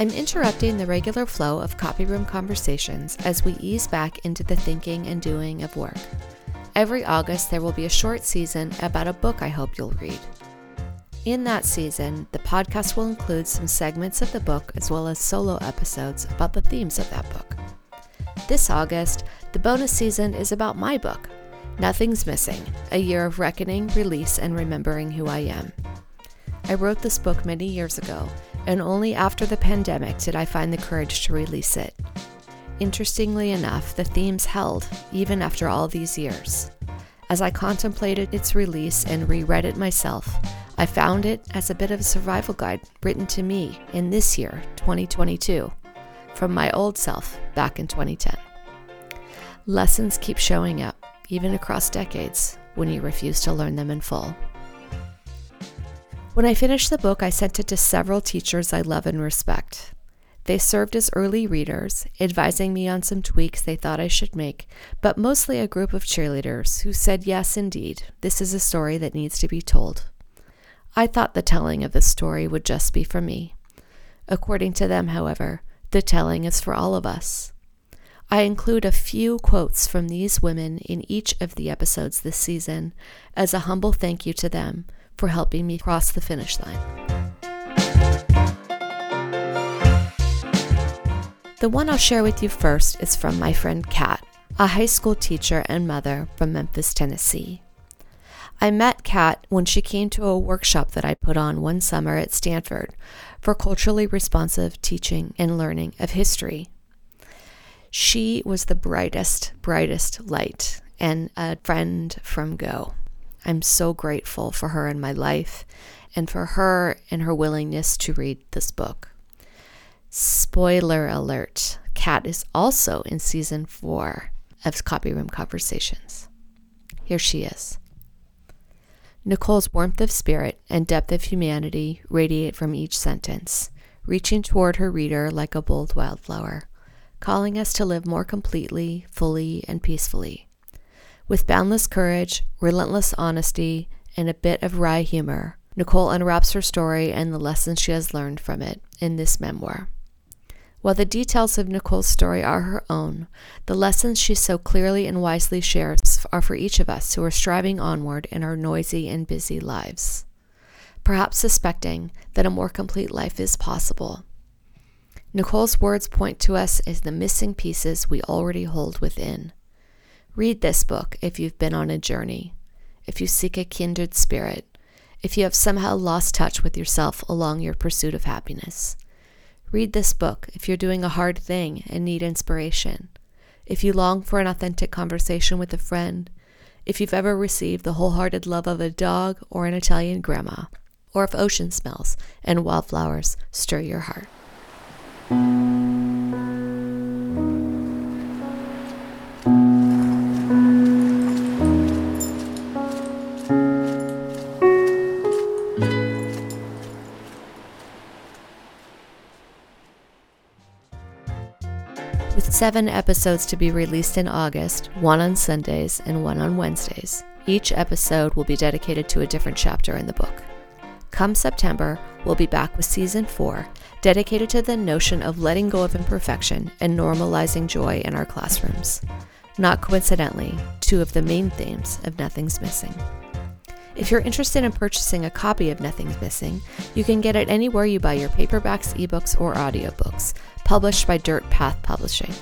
I'm interrupting the regular flow of copy room conversations as we ease back into the thinking and doing of work. Every August, there will be a short season about a book I hope you'll read. In that season, the podcast will include some segments of the book as well as solo episodes about the themes of that book. This August, the bonus season is about my book, Nothing's Missing A Year of Reckoning, Release, and Remembering Who I Am. I wrote this book many years ago, and only after the pandemic did I find the courage to release it. Interestingly enough, the themes held even after all these years. As I contemplated its release and reread it myself, I found it as a bit of a survival guide written to me in this year, 2022, from my old self back in 2010. Lessons keep showing up, even across decades, when you refuse to learn them in full. When I finished the book, I sent it to several teachers I love and respect. They served as early readers, advising me on some tweaks they thought I should make, but mostly a group of cheerleaders who said, yes, indeed, this is a story that needs to be told. I thought the telling of this story would just be for me. According to them, however, the telling is for all of us. I include a few quotes from these women in each of the episodes this season as a humble thank you to them for helping me cross the finish line. The one I'll share with you first is from my friend Kat, a high school teacher and mother from Memphis, Tennessee. I met Kat when she came to a workshop that I put on one summer at Stanford for culturally responsive teaching and learning of history. She was the brightest, brightest light and a friend from Go. I'm so grateful for her in my life and for her and her willingness to read this book. Spoiler alert Kat is also in season four of Copy Room Conversations. Here she is. Nicole's warmth of spirit and depth of humanity radiate from each sentence, reaching toward her reader like a bold wildflower, calling us to live more completely, fully, and peacefully. With boundless courage, relentless honesty, and a bit of wry humor, Nicole unwraps her story and the lessons she has learned from it in this memoir. While the details of Nicole's story are her own, the lessons she so clearly and wisely shares are for each of us who are striving onward in our noisy and busy lives, perhaps suspecting that a more complete life is possible. Nicole's words point to us as the missing pieces we already hold within. Read this book if you've been on a journey, if you seek a kindred spirit, if you have somehow lost touch with yourself along your pursuit of happiness. Read this book if you're doing a hard thing and need inspiration, if you long for an authentic conversation with a friend, if you've ever received the wholehearted love of a dog or an Italian grandma, or if ocean smells and wildflowers stir your heart. Seven episodes to be released in August, one on Sundays and one on Wednesdays, each episode will be dedicated to a different chapter in the book. Come September, we'll be back with season four, dedicated to the notion of letting go of imperfection and normalizing joy in our classrooms. Not coincidentally, two of the main themes of Nothing's Missing. If you're interested in purchasing a copy of Nothing's Missing, you can get it anywhere you buy your paperbacks, ebooks, or audiobooks, published by Dirt Path Publishing.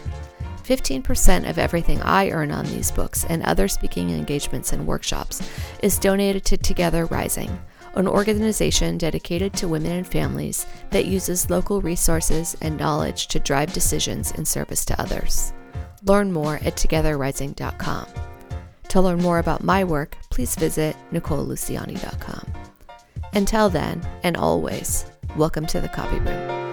15% of everything I earn on these books and other speaking engagements and workshops is donated to Together Rising, an organization dedicated to women and families that uses local resources and knowledge to drive decisions in service to others. Learn more at togetherrising.com. To learn more about my work, please visit NicoleLuciani.com. Until then, and always, welcome to the copy room.